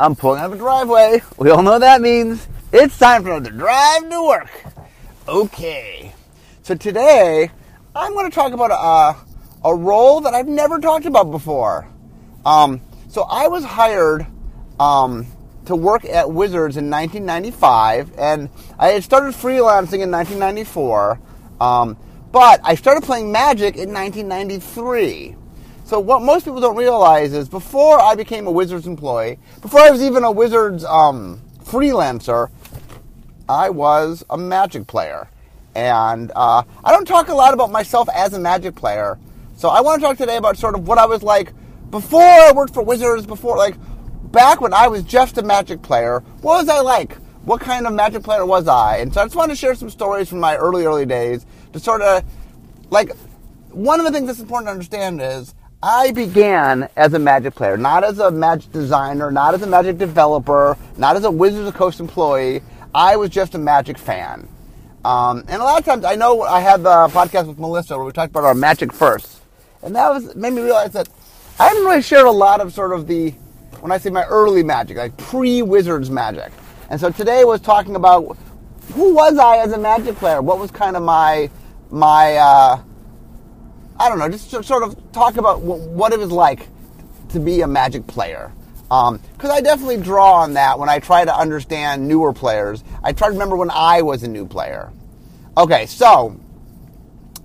I'm pulling out of a driveway. We all know what that means. It's time for another drive to work. Okay. So today, I'm going to talk about a, a role that I've never talked about before. Um, so I was hired um, to work at Wizards in 1995, and I had started freelancing in 1994. Um, but I started playing Magic in 1993. So what most people don't realize is before I became a Wizards employee, before I was even a Wizards um, freelancer, I was a Magic player. And uh, I don't talk a lot about myself as a Magic player. So I want to talk today about sort of what I was like before I worked for Wizards, before, like, back when I was just a Magic player. What was I like? What kind of Magic player was I? And so I just want to share some stories from my early, early days to sort of, like, one of the things that's important to understand is I began as a Magic player, not as a Magic designer, not as a Magic developer, not as a Wizards of the Coast employee. I was just a Magic fan. Um, and a lot of times, I know I had the podcast with Melissa where we talked about our Magic first, and that was made me realize that I haven't really shared a lot of sort of the when I say my early Magic, like pre-Wizards Magic. And so today was talking about who was I as a Magic player? What was kind of my my uh, I don't know, just sort of talk about what it was like to be a Magic player. Because um, I definitely draw on that when I try to understand newer players. I try to remember when I was a new player. Okay, so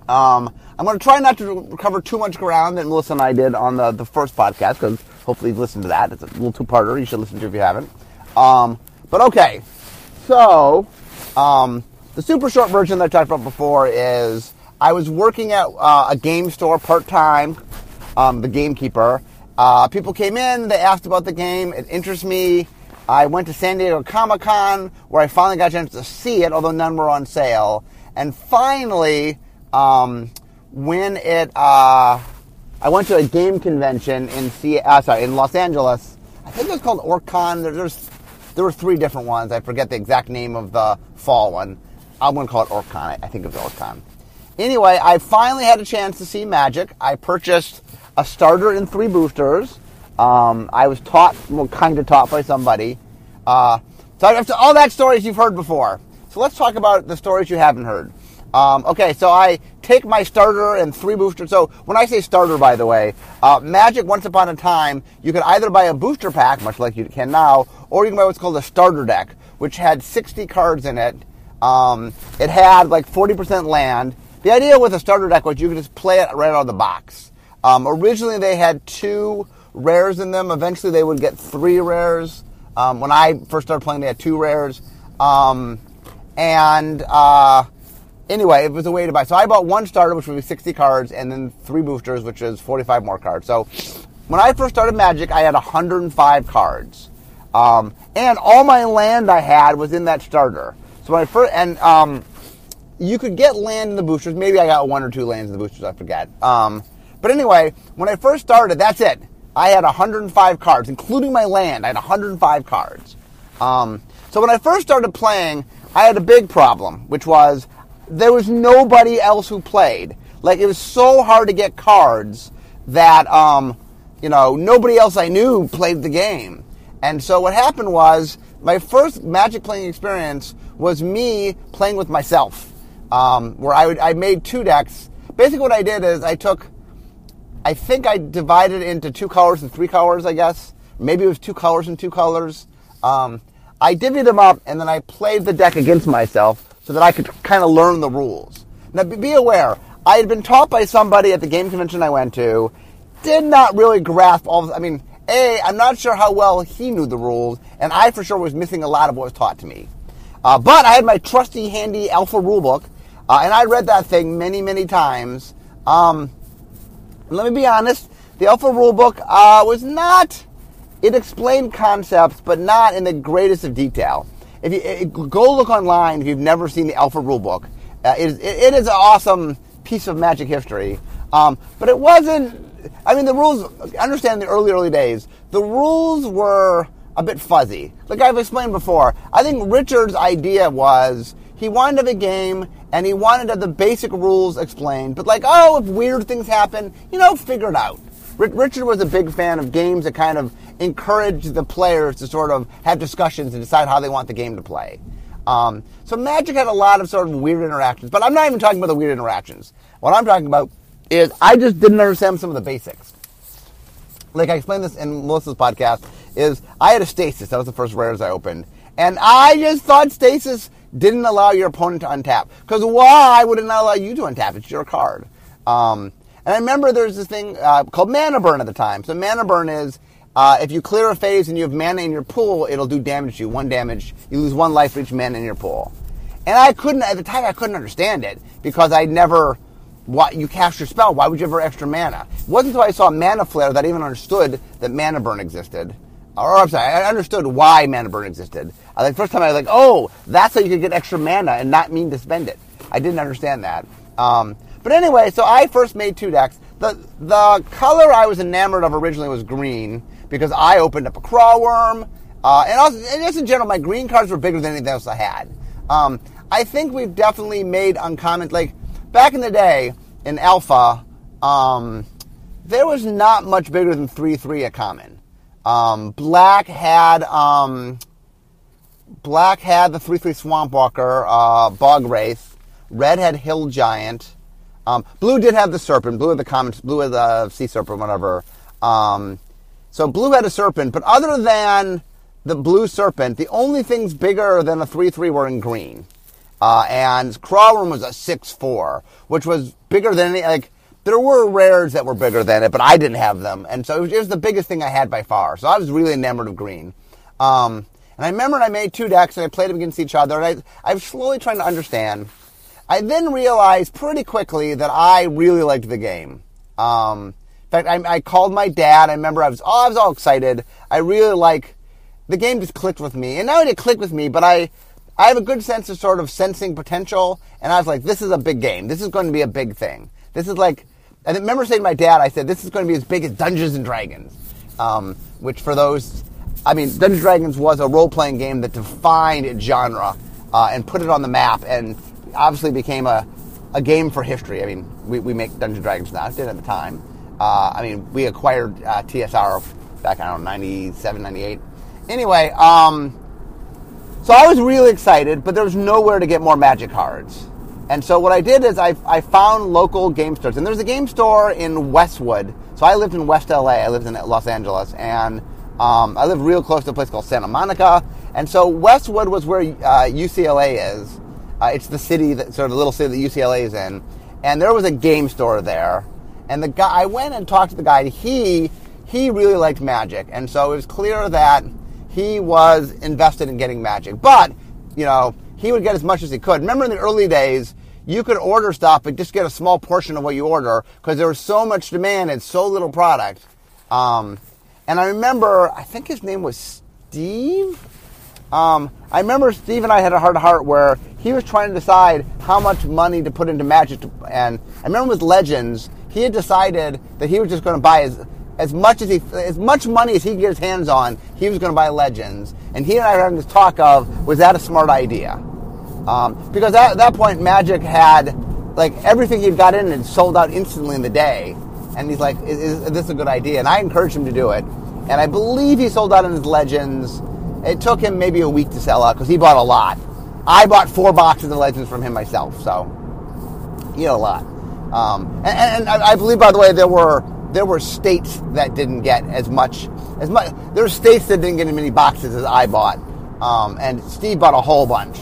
um, I'm going to try not to cover too much ground that Melissa and I did on the, the first podcast because hopefully you've listened to that. It's a little two-parter. You should listen to if you haven't. Um, but okay, so um, the super short version that I talked about before is I was working at uh, a game store part time, um, the gamekeeper. Uh, people came in, they asked about the game, it interests me. I went to San Diego Comic Con where I finally got a chance to see it, although none were on sale. And finally, um, when it, uh, I went to a game convention in C- uh, sorry, in Los Angeles. I think it was called OrCon. There, there's, there were three different ones. I forget the exact name of the fall one. I'm going to call it OrCon. I think it was OrcCon. Anyway, I finally had a chance to see Magic. I purchased a starter and three boosters. Um, I was taught, well, kind of taught by somebody. Uh, so after all that stories you've heard before. So let's talk about the stories you haven't heard. Um, okay, so I take my starter and three boosters. So when I say starter, by the way, uh, Magic once upon a time, you could either buy a booster pack, much like you can now, or you can buy what's called a starter deck, which had 60 cards in it. Um, it had like 40% land. The idea with a starter deck was you could just play it right out of the box. Um, originally, they had two rares in them. Eventually, they would get three rares. Um, when I first started playing, they had two rares. Um, and uh, anyway, it was a way to buy. So I bought one starter, which would be 60 cards, and then three boosters, which is 45 more cards. So when I first started Magic, I had 105 cards. Um, and all my land I had was in that starter. So when I first, and um, you could get land in the boosters. Maybe I got one or two lands in the boosters. I forget. Um, but anyway, when I first started, that's it. I had 105 cards, including my land. I had 105 cards. Um, so when I first started playing, I had a big problem, which was there was nobody else who played. Like it was so hard to get cards that um, you know nobody else I knew played the game. And so what happened was my first Magic playing experience was me playing with myself um, where I would I made two decks. Basically, what I did is I took, I think I divided it into two colors and three colors. I guess maybe it was two colors and two colors. Um, I divvied them up and then I played the deck against myself so that I could kind of learn the rules. Now, be aware, I had been taught by somebody at the game convention I went to, did not really grasp all. Of, I mean, a, I'm not sure how well he knew the rules, and I for sure was missing a lot of what was taught to me. Uh, but I had my trusty, handy Alpha rulebook, uh, and I read that thing many, many times. Um, let me be honest, the Alpha Rulebook uh, was not. It explained concepts, but not in the greatest of detail. If you it, go look online, if you've never seen the Alpha Rulebook, uh, it, is, it, it is an awesome piece of Magic history. Um, but it wasn't. I mean, the rules. Understand the early, early days. The rules were a bit fuzzy. Like I've explained before, I think Richard's idea was he wanted a game and he wanted the basic rules explained, but like, oh, if weird things happen, you know, figure it out. Richard was a big fan of games that kind of encourage the players to sort of have discussions and decide how they want the game to play. Um, so Magic had a lot of sort of weird interactions, but I'm not even talking about the weird interactions. What I'm talking about is I just didn't understand some of the basics. Like I explained this in Melissa's podcast, is I had a stasis. That was the first rares I opened, and I just thought stasis didn't allow your opponent to untap. Because why would it not allow you to untap? It's your card. Um, and I remember there's this thing uh, called mana burn at the time. So mana burn is uh, if you clear a phase and you have mana in your pool, it'll do damage to you. One damage. You lose one life for each mana in your pool. And I couldn't, at the time, I couldn't understand it because I never, what, you cast your spell. Why would you ever extra mana? It wasn't until I saw Mana Flare that I even understood that Mana Burn existed. Or, I'm sorry, I understood why Mana Burn existed. Uh, the first time I was like, oh, that's how you could get extra mana and not mean to spend it. I didn't understand that. Um, but anyway, so I first made two decks. The, the color I was enamored of originally was green because I opened up a Craw Wurm. Uh, and, also, and just in general, my green cards were bigger than anything else I had. Um, I think we've definitely made uncommon, like back in the day in Alpha, um, there was not much bigger than 3 3 a common. Um, Black had. Um, Black had the 3 3 Swamp Walker, uh, Bog Wraith. Red had Hill Giant. Um, blue did have the Serpent. Blue had the common. Blue had the Sea Serpent, whatever. Um, so blue had a serpent, but other than the blue serpent, the only things bigger than a 3 3 were in green. Uh, and Craw Wurm was a 6 4, which was bigger than any, like, there were rares that were bigger than it, but I didn't have them. And so it was, it was the biggest thing I had by far. So I was really enamored of green. Um, and I remember I made two decks and I played them against each other. And I, I was slowly trying to understand. I then realized pretty quickly that I really liked the game. Um, in fact, I, I, called my dad. I remember I was, oh, I was all excited. I really like the game just clicked with me, and not only did it click with me, but I, I have a good sense of sort of sensing potential, and I was like, this is a big game. This is going to be a big thing. This is like, I remember saying to my dad, I said, this is going to be as big as Dungeons and Dragons, um, which for those, I mean, Dungeons and Dragons was a role playing game that defined genre uh, and put it on the map, and obviously became a, a game for history. I mean, we, we make Dungeons and Dragons now, it did at the time. Uh, I mean, we acquired uh, TSR back, I don't know, 97, 98. Anyway, um, so I was really excited, but there was nowhere to get more magic cards. And so what I did is I, I found local game stores. And there's a game store in Westwood. So I lived in West LA. I lived in Los Angeles. And um, I lived real close to a place called Santa Monica. And so Westwood was where uh, UCLA is. Uh, it's the city, that, sort of the little city that UCLA is in. And there was a game store there. And the guy, I went and talked to the guy. He he really liked Magic, and so it was clear that he was invested in getting Magic. But you know, he would get as much as he could. Remember in the early days, you could order stuff but just get a small portion of what you order because there was so much demand and so little product. Um, and I remember, I think his name was Steve. Um, I remember Steve and I had a heart to heart where he was trying to decide how much money to put into Magic. To, and I remember with Legends, he had decided that he was just going to buy as as much as he as much money as he could get his hands on. He was going to buy Legends, and he and I were having this talk of was that a smart idea? Um, because at that point, Magic had like everything he'd got in and sold out instantly in the day, and he's like, is, is this a good idea?" And I encouraged him to do it, and I believe he sold out in his Legends. It took him maybe a week to sell out because he bought a lot. I bought four boxes of Legends from him myself, so he had a lot. Um, and, and I believe, by the way, there were there were states that didn't get as much as much. There were states that didn't get as many boxes as I bought, um, and Steve bought a whole bunch.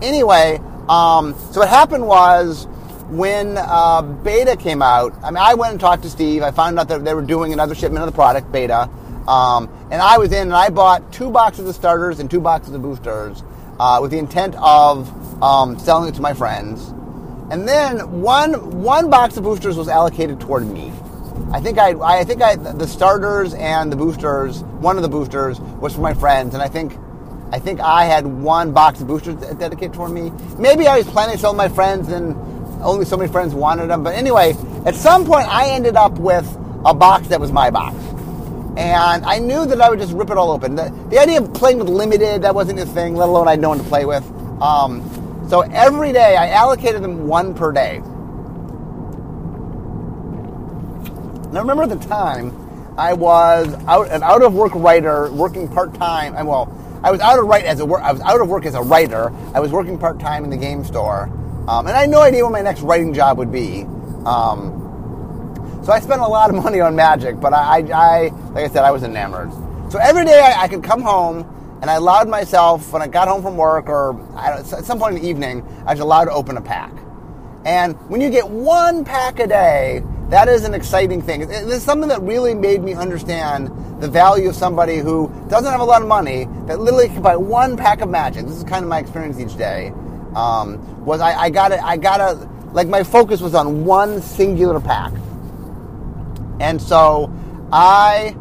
Anyway, um, so what happened was when uh, beta came out. I mean, I went and talked to Steve. I found out that they were doing another shipment of the product, beta, um, and I was in and I bought two boxes of starters and two boxes of boosters uh, with the intent of um, selling it to my friends. And then one one box of boosters was allocated toward me. I think I, I think I, the starters and the boosters, one of the boosters was for my friends, and I think, I think I had one box of boosters dedicated toward me. Maybe I was planning to sell my friends, and only so many friends wanted them. But anyway, at some point, I ended up with a box that was my box, and I knew that I would just rip it all open. The, the idea of playing with limited that wasn't a thing, let alone I had no one to play with. Um, so every day I allocated them one per day. Now, remember the time, I was out an out of work writer working part time. Well, I was out of right as a wor- I was out of work as a writer. I was working part time in the game store, um, and I had no idea what my next writing job would be. Um, so I spent a lot of money on Magic, but I, I, I like I said, I was enamored. So every day I, I could come home and I allowed myself when I got home from work or at some point in the evening, I was allowed to open a pack. And when you get one pack a day, that is an exciting thing. It's something that really made me understand the value of somebody who doesn't have a lot of money that literally can buy one pack of magic. This is kind of my experience each day. Um, was I, I got I got to like my focus was on one singular pack, and so I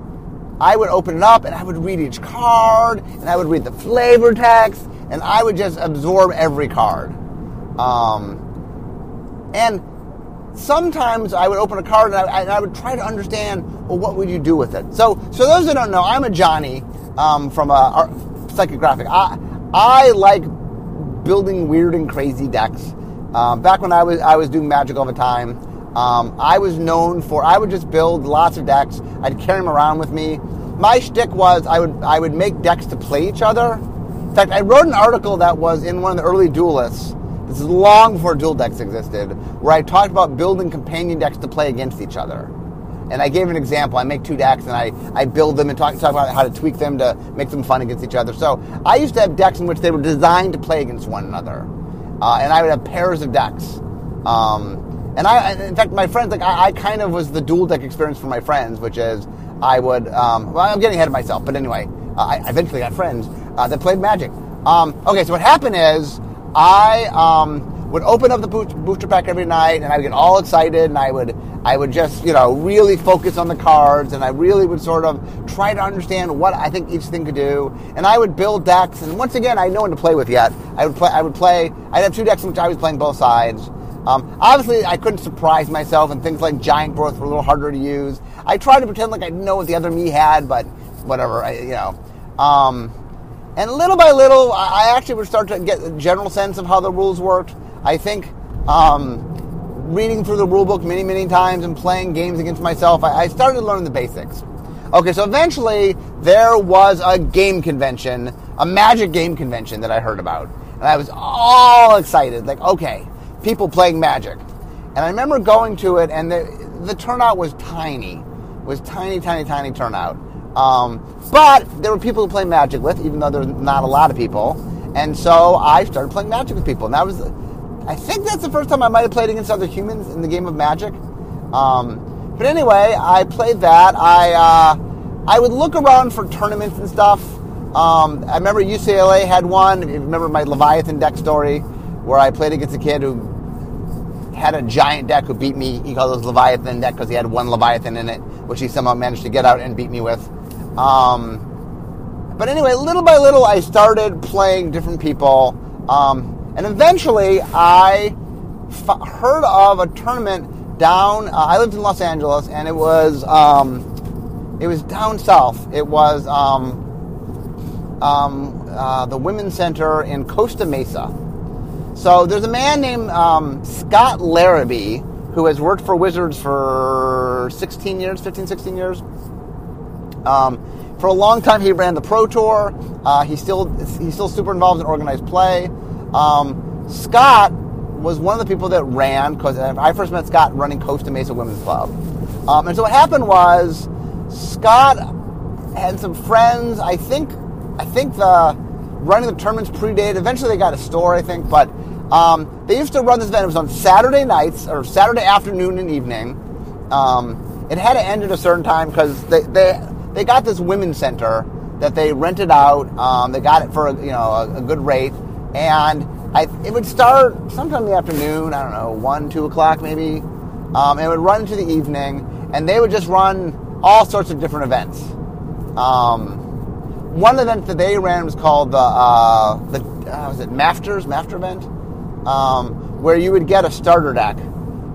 I would open it up and I would read each card and I would read the flavor text and I would just absorb every card. Um, and sometimes I would open a card and I, I, would try to understand, well, what would you do with it? So, so those that don't know, I'm a Johnny um, from a, a psychographic. I, I like building weird and crazy decks. Um, back when I was I was doing Magic all the time, um, I was known for I would just build lots of decks. I'd carry them around with me. My shtick was I would I would make decks to play each other. In fact, I wrote an article that was in one of the early duelists this is long before duel decks existed, where I talked about building companion decks to play against each other. And I gave an example. I make two decks and I, I build them and talk, talk about how to tweak them to make them fun against each other. So I used to have decks in which they were designed to play against one another. Uh, and I would have pairs of decks. Um, and I, in fact, my friends, like I, I, kind of was the duel deck experience for my friends, which is I would, um, well, I'm getting ahead of myself, but anyway, uh, I eventually got friends uh, that played Magic. Um, okay, so what happened is I um, would open up the booster pack every night, and I would get all excited, and I would I would just you know really focus on the cards, and I really would sort of try to understand what I think each thing could do, and I would build decks. And once again, I had no one to play with yet. I would play. I would play. I'd have two decks in which I was playing both sides. Um, obviously, I couldn't surprise myself, and things like giant growth were a little harder to use. I tried to pretend like I didn't know what the other me had, but whatever. I, you know. Um, and little by little, I actually would start to get a general sense of how the rules worked. I think um, reading through the rule book many, many times and playing games against myself, I, I started to learn the basics. Okay, so eventually there was a game convention, a magic game convention that I heard about. And I was all excited, like, okay, people playing magic. And I remember going to it, and the, the turnout was tiny. It was tiny, tiny, tiny turnout. Um, but there were people to play Magic with, even though there's not a lot of people. And so I started playing Magic with people. And that was, I think that's the first time I might have played against other humans in the game of Magic. Um, but anyway, I played that. I, uh, I would look around for tournaments and stuff. Um, I remember UCLA had one. Remember my Leviathan deck story, where I played against a kid who had a giant deck who beat me. He called it Leviathan deck because he had one Leviathan in it, which he somehow managed to get out and beat me with. Um, but anyway, little by little, I started playing different people, um, and eventually, I f- heard of a tournament down. Uh, I lived in Los Angeles, and it was um, it was down south. It was um, um, uh, the Women's Center in Costa Mesa. So there's a man named um, Scott Larabee who has worked for Wizards for 16 years, 15, 16 years. Um, for a long time, he ran the Pro Tour. Uh, he's still he's still super involved in organized play. Um, Scott was one of the people that ran because I first met Scott running Costa Mesa Women's Club. Um, and so what happened was Scott had some friends. I think I think the running the tournaments predated. Eventually, they got a store, I think, but um, they used to run this event. It was on Saturday nights or Saturday afternoon and evening. Um, it had to end at a certain time because they, they they got this women's center that they rented out. Um, they got it for a, you know a, a good rate, and I, it would start sometime in the afternoon. I don't know, one, two o'clock maybe. Um, it would run into the evening, and they would just run all sorts of different events. Um, one event that they ran was called the uh, the uh, was it Mafters Mafter event, um, where you would get a starter deck,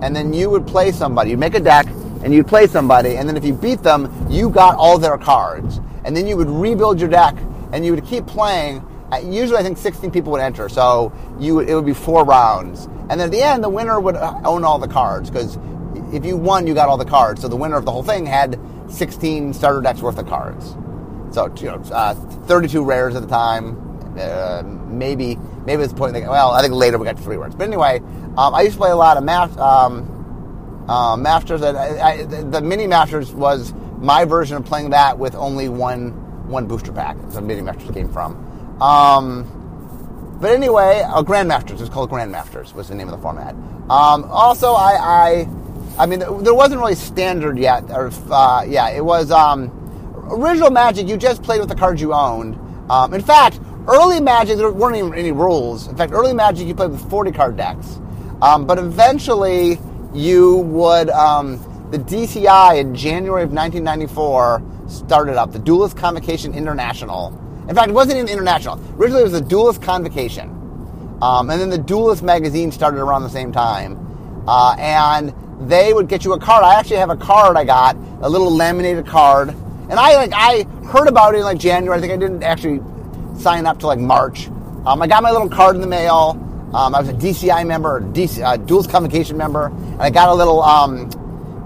and then you would play somebody. You make a deck, and you'd play somebody, and then if you beat them, you got all their cards. And then you would rebuild your deck, and you would keep playing. Uh, usually, I think 16 people would enter, so you would, it would be four rounds. And then at the end, the winner would uh, own all the cards because if you won, you got all the cards. So the winner of the whole thing had 16 starter decks worth of cards. So you know, uh, 32 rares at the time. Uh, maybe maybe it's the point. Well, I think later we got to three rares. But anyway, um, I used to play a lot of math. Um, uh, Masters. I, I, the mini Masters was my version of playing that with only one one booster pack. That's where mini Masters came from. Um, but anyway, uh, Grandmasters. was called Grandmasters. Was the name of the format. Um, also, I, I, I mean, there wasn't really standard yet. Or uh, yeah, it was um, original Magic. You just played with the cards you owned. Um, in fact, early Magic there weren't even any rules. In fact, early Magic you played with forty card decks. Um, but eventually, you would um, the DCI in January of 1994 started up the Duelist Convocation International in fact, it wasn't even international. Originally, it was the Duelist Convocation. Um, and then the Duelist magazine started around the same time. Uh, and they would get you a card. I actually have a card I got, a little laminated card. And I like I heard about it in like January. I think I didn't actually sign up till like March. Um, I got my little card in the mail. Um, I was a DCI member, DC, uh, Duelist Convocation member, and I got a little um,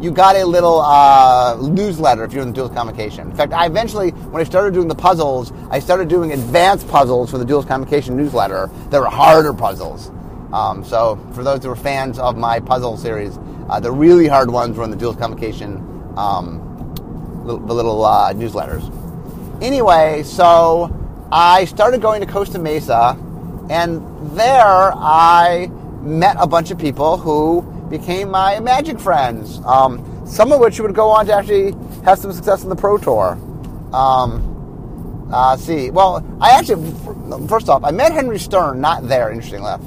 you got a little uh, newsletter if you're in the Duals Convocation. In fact, I eventually, when I started doing the puzzles, I started doing advanced puzzles for the Duals Convocation newsletter that were harder puzzles. Um, so, for those who are fans of my puzzle series, uh, the really hard ones were in the Duals Convocation, um, the little uh, newsletters. Anyway, so I started going to Costa Mesa, and there I met a bunch of people who became my Magic friends. Um, some of which would go on to actually have some success in the Pro Tour. Um, uh, see, well, I actually, first off, I met Henry Stern, not there, interesting enough.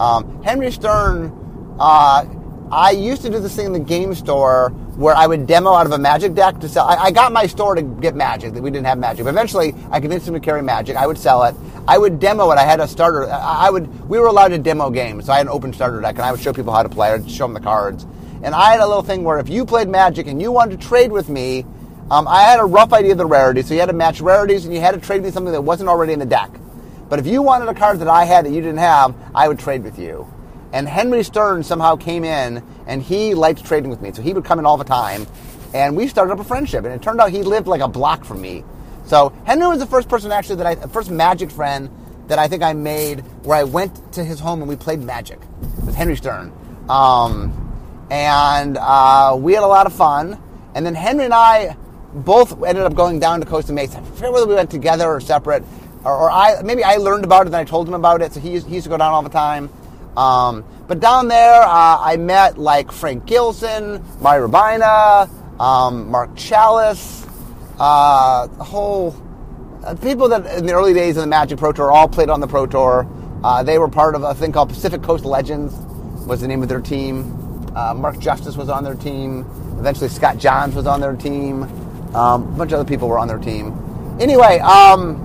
Um, Henry Stern, uh, I used to do this thing in the game store where I would demo out of a magic deck to sell. I, I got my store to get magic. That we didn't have magic. But eventually, I convinced them to carry magic. I would sell it. I would demo it. I had a starter. I would. We were allowed to demo games, so I had an open starter deck, and I would show people how to play. I'd show them the cards. And I had a little thing where if you played Magic and you wanted to trade with me, um, I had a rough idea of the rarity. So you had to match rarities, and you had to trade me something that wasn't already in the deck. But if you wanted a card that I had that you didn't have, I would trade with you. And Henry Stern somehow came in, and he liked trading with me, so he would come in all the time, and we started up a friendship. And it turned out he lived like a block from me. So Henry was the first person actually that I, first Magic friend that I think I made where I went to his home and we played Magic with Henry Stern. Um, and uh, we had a lot of fun. And then Henry and I both ended up going down to Costa Mesa. I forget whether we went together or separate, or, or I maybe I learned about it and then I told him about it. So he, he used to go down all the time. Um, but down there, uh, I met like Frank Gilson, Mari Rabina, um, Mark Chalice, uh, whole uh, people that in the early days of the Magic Pro Tour all played on the Pro Tour. Uh, they were part of a thing called Pacific Coast Legends, was the name of their team. Uh, Mark Justice was on their team. Eventually, Scott Johns was on their team. Um, a bunch of other people were on their team. Anyway, um,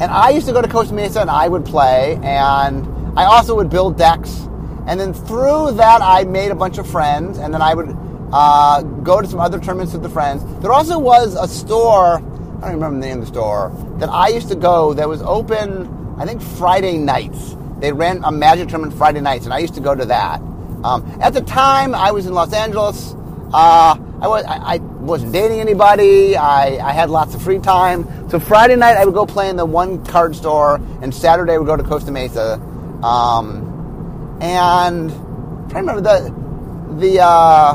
and I used to go to Costa Mesa and I would play, and I also would build decks. And then through that, I made a bunch of friends, and then I would uh, go to some other tournaments with the friends. There also was a store I don't remember the name of the store, that I used to go that was open, I think, Friday nights. They ran a magic tournament Friday nights, and I used to go to that. Um, at the time, I was in Los Angeles. Uh, I, was, I, I, wasn't dating anybody. I, I had lots of free time. So Friday night, I would go play in the one card store, and Saturday, I would go to Costa Mesa. Um, and I'm trying to remember the, the, uh,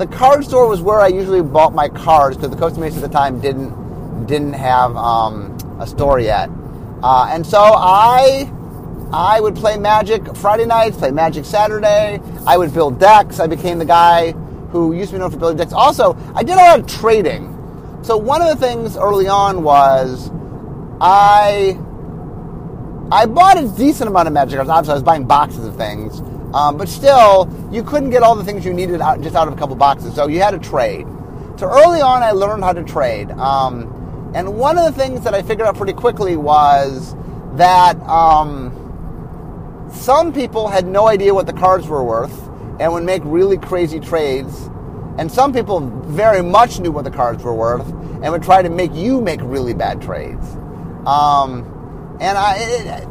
the card store was where I usually bought my cards because the Costa Mesa at the time didn't didn't have um, a store yet, uh, and so I I would play Magic Friday nights, play Magic Saturday. I would build decks. I became the guy who used to be known for building decks. Also, I did a lot of trading. So one of the things early on was I I bought a decent amount of Magic cards. Obviously, I was buying boxes of things. Um, but still, you couldn't get all the things you needed out, just out of a couple boxes, so you had to trade. So early on, I learned how to trade. Um, and one of the things that I figured out pretty quickly was that um, some people had no idea what the cards were worth and would make really crazy trades. And some people very much knew what the cards were worth and would try to make you make really bad trades. Um, and I, it,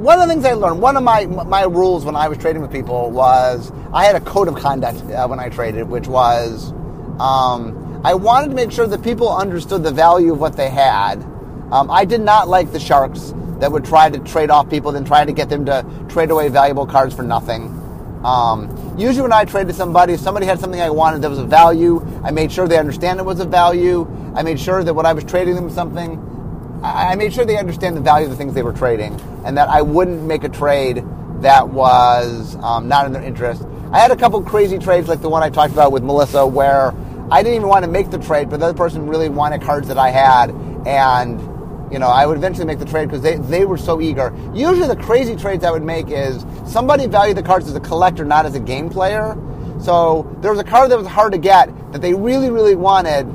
one of the things I learned, one of my my rules when I was trading with people was I had a code of conduct uh, when I traded, which was um, I wanted to make sure that people understood the value of what they had. Um, I did not like the sharks that would try to trade off people, then try to get them to trade away valuable cards for nothing. Um, usually, when I traded somebody, if somebody had something I wanted that was of value, I made sure they understand it was of value. I made sure that when I was trading them something, I made sure they understand the value of the things they were trading, and that I wouldn't make a trade that was um, not in their interest. I had a couple crazy trades like the one I talked about with Melissa, where I didn't even want to make the trade, but the other person really wanted cards that I had, and you know, I would eventually make the trade because they, they were so eager. Usually, the crazy trades I would make is somebody valued the cards as a collector, not as a game player. So there was a card that was hard to get that they really, really wanted.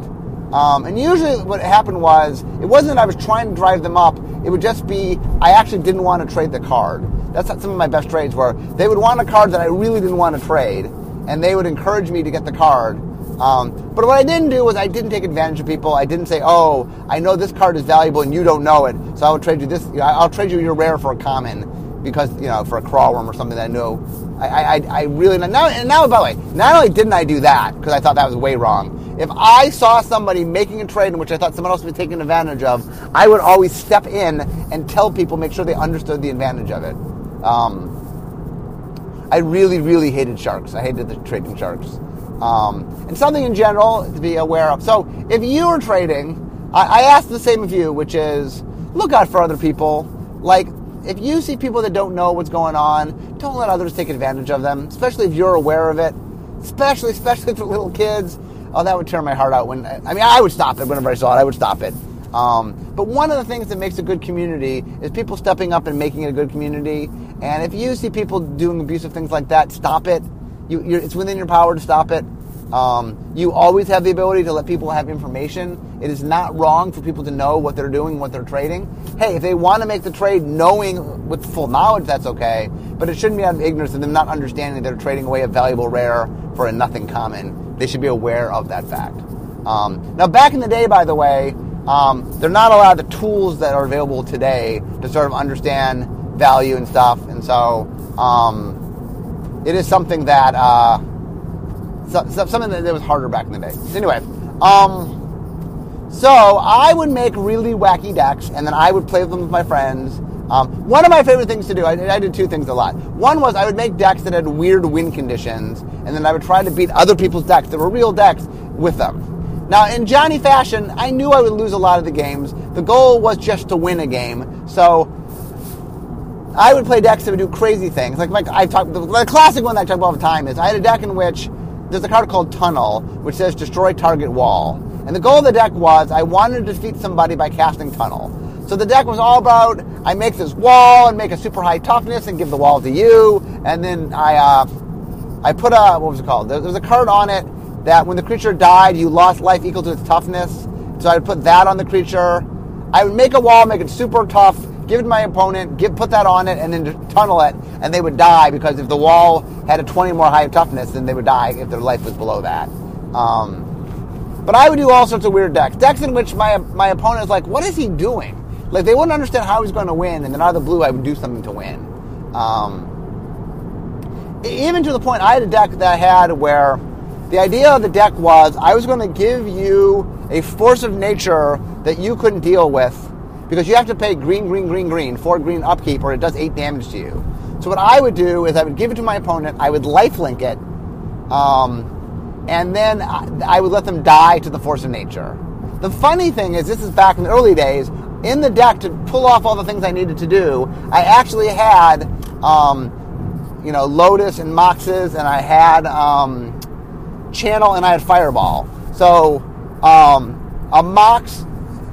Um, and usually, what happened was it wasn't that I was trying to drive them up. It would just be I actually didn't want to trade the card. That's some of my best trades were they would want a card that I really didn't want to trade, and they would encourage me to get the card. Um, but what I didn't do was I didn't take advantage of people. I didn't say, "Oh, I know this card is valuable and you don't know it, so I will trade you this. I'll trade you your rare for a common because you know for a Craw Wurm or something that I know." I, I, I really now and now by the way, not only didn't I do that because I thought that was way wrong. If I saw somebody making a trade in which I thought someone else was taking advantage of, I would always step in and tell people, make sure they understood the advantage of it. Um, I really, really hated sharks. I hated the trading sharks. Um, and something in general to be aware of. So if you are trading, I, I ask the same of you, which is look out for other people. Like if you see people that don't know what's going on, don't let others take advantage of them, especially if you're aware of it. Especially, especially for little kids. Oh, that would tear my heart out. When I mean, I would stop it whenever I saw it. I would stop it. Um, but one of the things that makes a good community is people stepping up and making it a good community. And if you see people doing abusive things like that, stop it. You, it's within your power to stop it. Um, you always have the ability to let people have information. It is not wrong for people to know what they're doing, what they're trading. Hey, if they want to make the trade knowing with full knowledge, that's okay. But it shouldn't be out of ignorance of them not understanding that they're trading away a valuable rare for a nothing common. They should be aware of that fact. Um, now, back in the day, by the way, um, they're not allowed the tools that are available today to sort of understand value and stuff. And so, um, it is something that uh, so, so, something that, was harder back in the day. Anyway, um, so I would make really wacky decks, and then I would play them with my friends. Um, one of my favorite things to do, I, I, did two things a lot. One was I would make decks that had weird win conditions, and then I would try to beat other people's decks that were real decks with them. Now, in Johnny fashion, I knew I would lose a lot of the games. The goal was just to win a game. So I would play decks that would do crazy things. Like, I've talked, the, the classic one that I talk about all the time is I had a deck in which there's a card called Tunnel, which says destroy target wall. And the goal of the deck was I wanted to defeat somebody by casting Tunnel. So the deck was all about I make this wall and make a super high toughness and give the wall to you, and then I uh, I put a what was it called? There, was a card on it that when the creature died, you lost life equal to its toughness. So I would put that on the creature. I would make a wall, make it super tough, give it to my opponent, give, put that on it, and then tunnel it, and they would die because if the wall had a 20 more high toughness, then they would die if their life was below that. Um, but I would do all sorts of weird decks. Decks in which my my opponent is like, what is he doing? Like they wouldn't understand how he's going to win, and then out of the blue, I would do something to win. Um, even to the point, I had a deck that I had where the idea of the deck was I was going to give you a force of nature that you couldn't deal with because you have to pay green, green, green, green, four green upkeep, or it does eight damage to you. So what I would do is I would give it to my opponent, I would lifelink it, um, and then I, would let them die to the force of nature. The funny thing is, this is back in the early days. In the deck to pull off all the things I needed to do, I actually had, um, you know, Lotus and Moxes, and I had um, Channel, and I had Fireball. So um, a Mox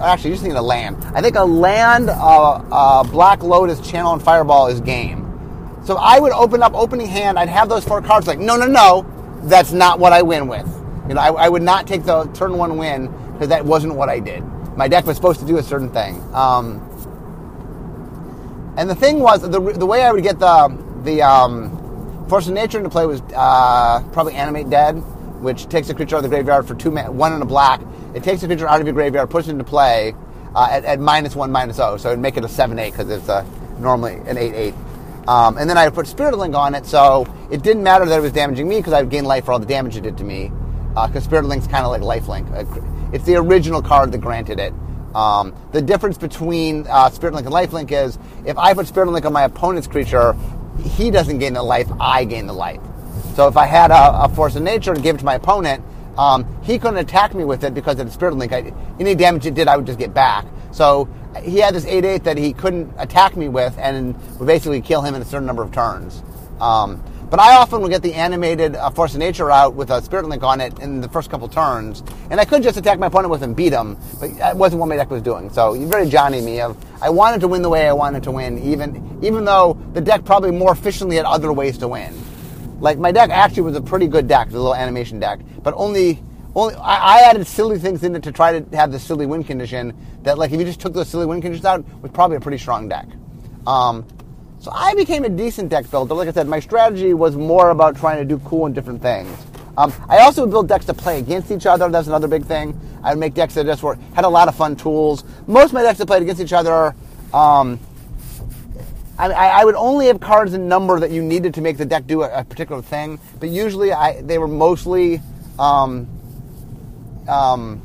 Actually, you just need a land. I think a land, uh, uh, Black Lotus, Channel, and Fireball is game. So I would open up opening hand. I'd have those four cards. Like, no, no, no, that's not what I win with. You know, I, I would not take the turn one win because that wasn't what I did. My deck was supposed to do a certain thing. Um, and the thing was, the, the way I would get the the um, Force of Nature into play was uh, probably Animate Dead, which takes a creature out of the graveyard for two man, one and a black, it takes a creature out of your graveyard, puts it into play uh, at, at minus one, minus oh. So it'd make it a 7 8 because it's a normally an 8 8. Um, and then I put Spirit Link on it, so it didn't matter that it was damaging me because I would gain life for all the damage it did to me. Because uh, Spirit Link's kind of like Life Link. It's the original card that granted it. Um, the difference between uh, Spirit Link and Life Link is if I put Spirit Link on my opponent's creature, he doesn't gain the life, I gain the life. So if I had a, a Force of Nature and gave it to my opponent, um, he couldn't attack me with it because of the Spirit Link. I, any damage it did, I would just get back. So he had this 8 8 that he couldn't attack me with and would basically kill him in a certain number of turns. Um, but I often would get the animated uh, Force of Nature out with a Spirit Link on it in the first couple turns, and I could just attack my opponent with and beat him, but that wasn't what my deck was doing. So you very Johnny me of I wanted to win the way I wanted to win, even even though the deck probably more efficiently had other ways to win. Like my deck actually was a pretty good deck, the little animation deck, but only only I, I, added silly things in it to try to have the silly win condition. That like if you just took those silly win conditions out, was probably a pretty strong deck. Um, so I became a decent deck builder. Like I said, my strategy was more about trying to do cool and different things. Um, I also would build decks to play against each other. That's another big thing. I would make decks that just were had a lot of fun tools. Most of my decks that played against each other. Um, I, I, would only have cards in number that you needed to make the deck do a, a particular thing, but usually I, they were mostly um, um,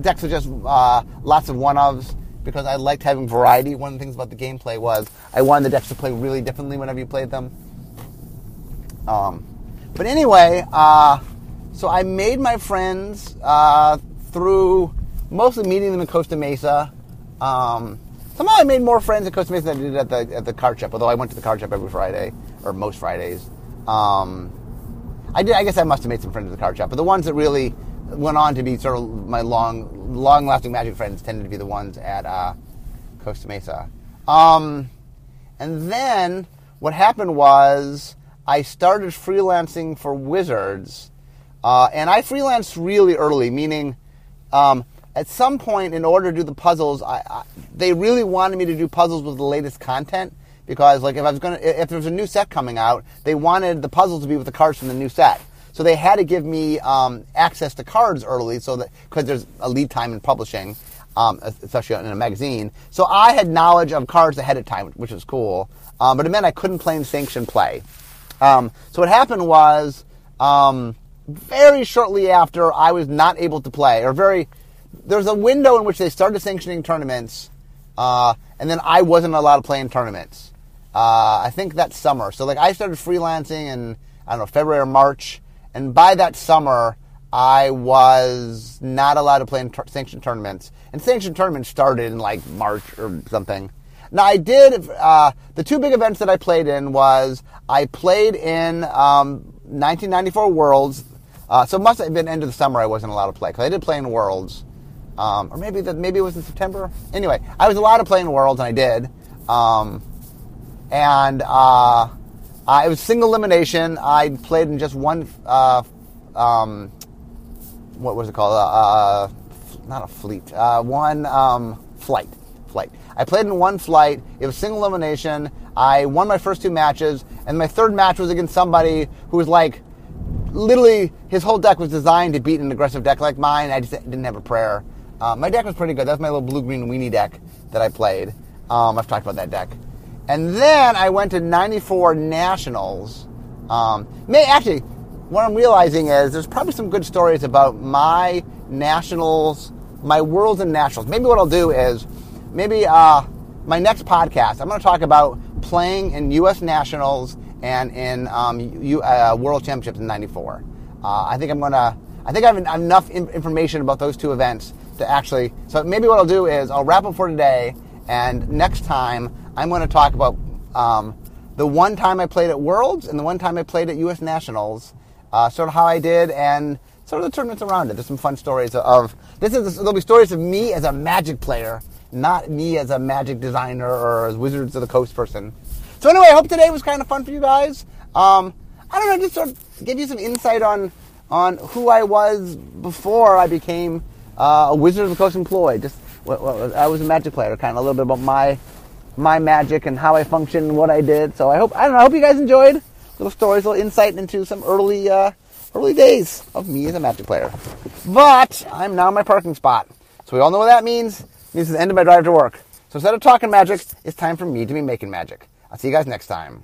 decks with just uh, lots of one ofs because I liked having variety. One of the things about the gameplay was I wanted the decks to play really differently whenever you played them. Um, but anyway, uh, so I made my friends uh, through mostly meeting them in Costa Mesa. Um, somehow I made more friends at Costa Mesa than I did at the at the card shop. Although I went to the card shop every Friday or most Fridays. Um, I did. I guess I must have made some friends at the card shop, but the ones that really went on to be sort of my long, long-lasting Magic friends tended to be the ones at uh, Costa Mesa. Um, and then what happened was I started freelancing for Wizards, uh, and I freelanced really early, meaning um, at some point, in order to do the puzzles, I, I, they really wanted me to do puzzles with the latest content because, like, if I was gonna, if there was a new set coming out, they wanted the puzzles to be with the cards from the new set. So they had to give me um, access to cards early, so that because there's a lead time in publishing, um, especially in a magazine. So I had knowledge of cards ahead of time, which was cool. Um, but it meant I couldn't play in sanctioned play. Um, so what happened was um, very shortly after I was not able to play, or very there was a window in which they started sanctioning tournaments, uh, and then I wasn't allowed to play in tournaments. Uh, I think that summer. So like I started freelancing in I don't know February or March, and by that summer, I was not allowed to play in sanctioned tournaments. And sanctioned tournaments started in like March or something. Now I did uh, the two big events that I played in was I played in um, 1994 Worlds. Uh, so it must have been end of the summer I wasn't allowed to play because I did play in Worlds, um, or maybe that maybe it was in September. Anyway, I was allowed to play in Worlds and I did, um, and uh, uh, it was single elimination. I played in just one. Uh, um, what was it called? Uh, uh not a fleet. Uh, one um, flight. Flight. I played in one flight. It was single elimination. I won my first two matches, and my third match was against somebody who was like, literally, his whole deck was designed to beat an aggressive deck like mine. I just didn't have a prayer. Uh, my deck was pretty good. That's my little blue green weenie deck that I played. Um, I've talked about that deck. And then I went to 94 Nationals. Um, may, actually, what I'm realizing is there's probably some good stories about my Nationals, my Worlds and Nationals. Maybe what I'll do is, maybe uh, my next podcast, I'm going to talk about playing in U.S. Nationals and in um, U, uh, World Championships in '94. Uh, I think I'm going to. I think I have enough information about those two events to actually. So maybe what I'll do is I'll wrap up for today, and next time I'm going to talk about um, the one time I played at Worlds and the one time I played at U.S. Nationals, uh, sort of how I did, and sort of the tournaments around it. There's some fun stories of this is there'll be stories of me as a Magic player, not me as a Magic designer or as Wizards of the Coast person. So anyway, I hope today was kind of fun for you guys. Um, I don't know, just sort of give you some insight on on who I was before I became uh, a Wizard of the Coast employee. Just well, I was a Magic player, kind of a little bit about my my magic and how I functioned and what I did. So I hope I know. I hope you guys enjoyed little stories, little insight into some early uh, early days of me as a magic player. But I'm now in my parking spot, so we all know what that means. It means it's the end of my drive to work. So instead of talking magic, it's time for me to be making magic. I'll see you guys next time.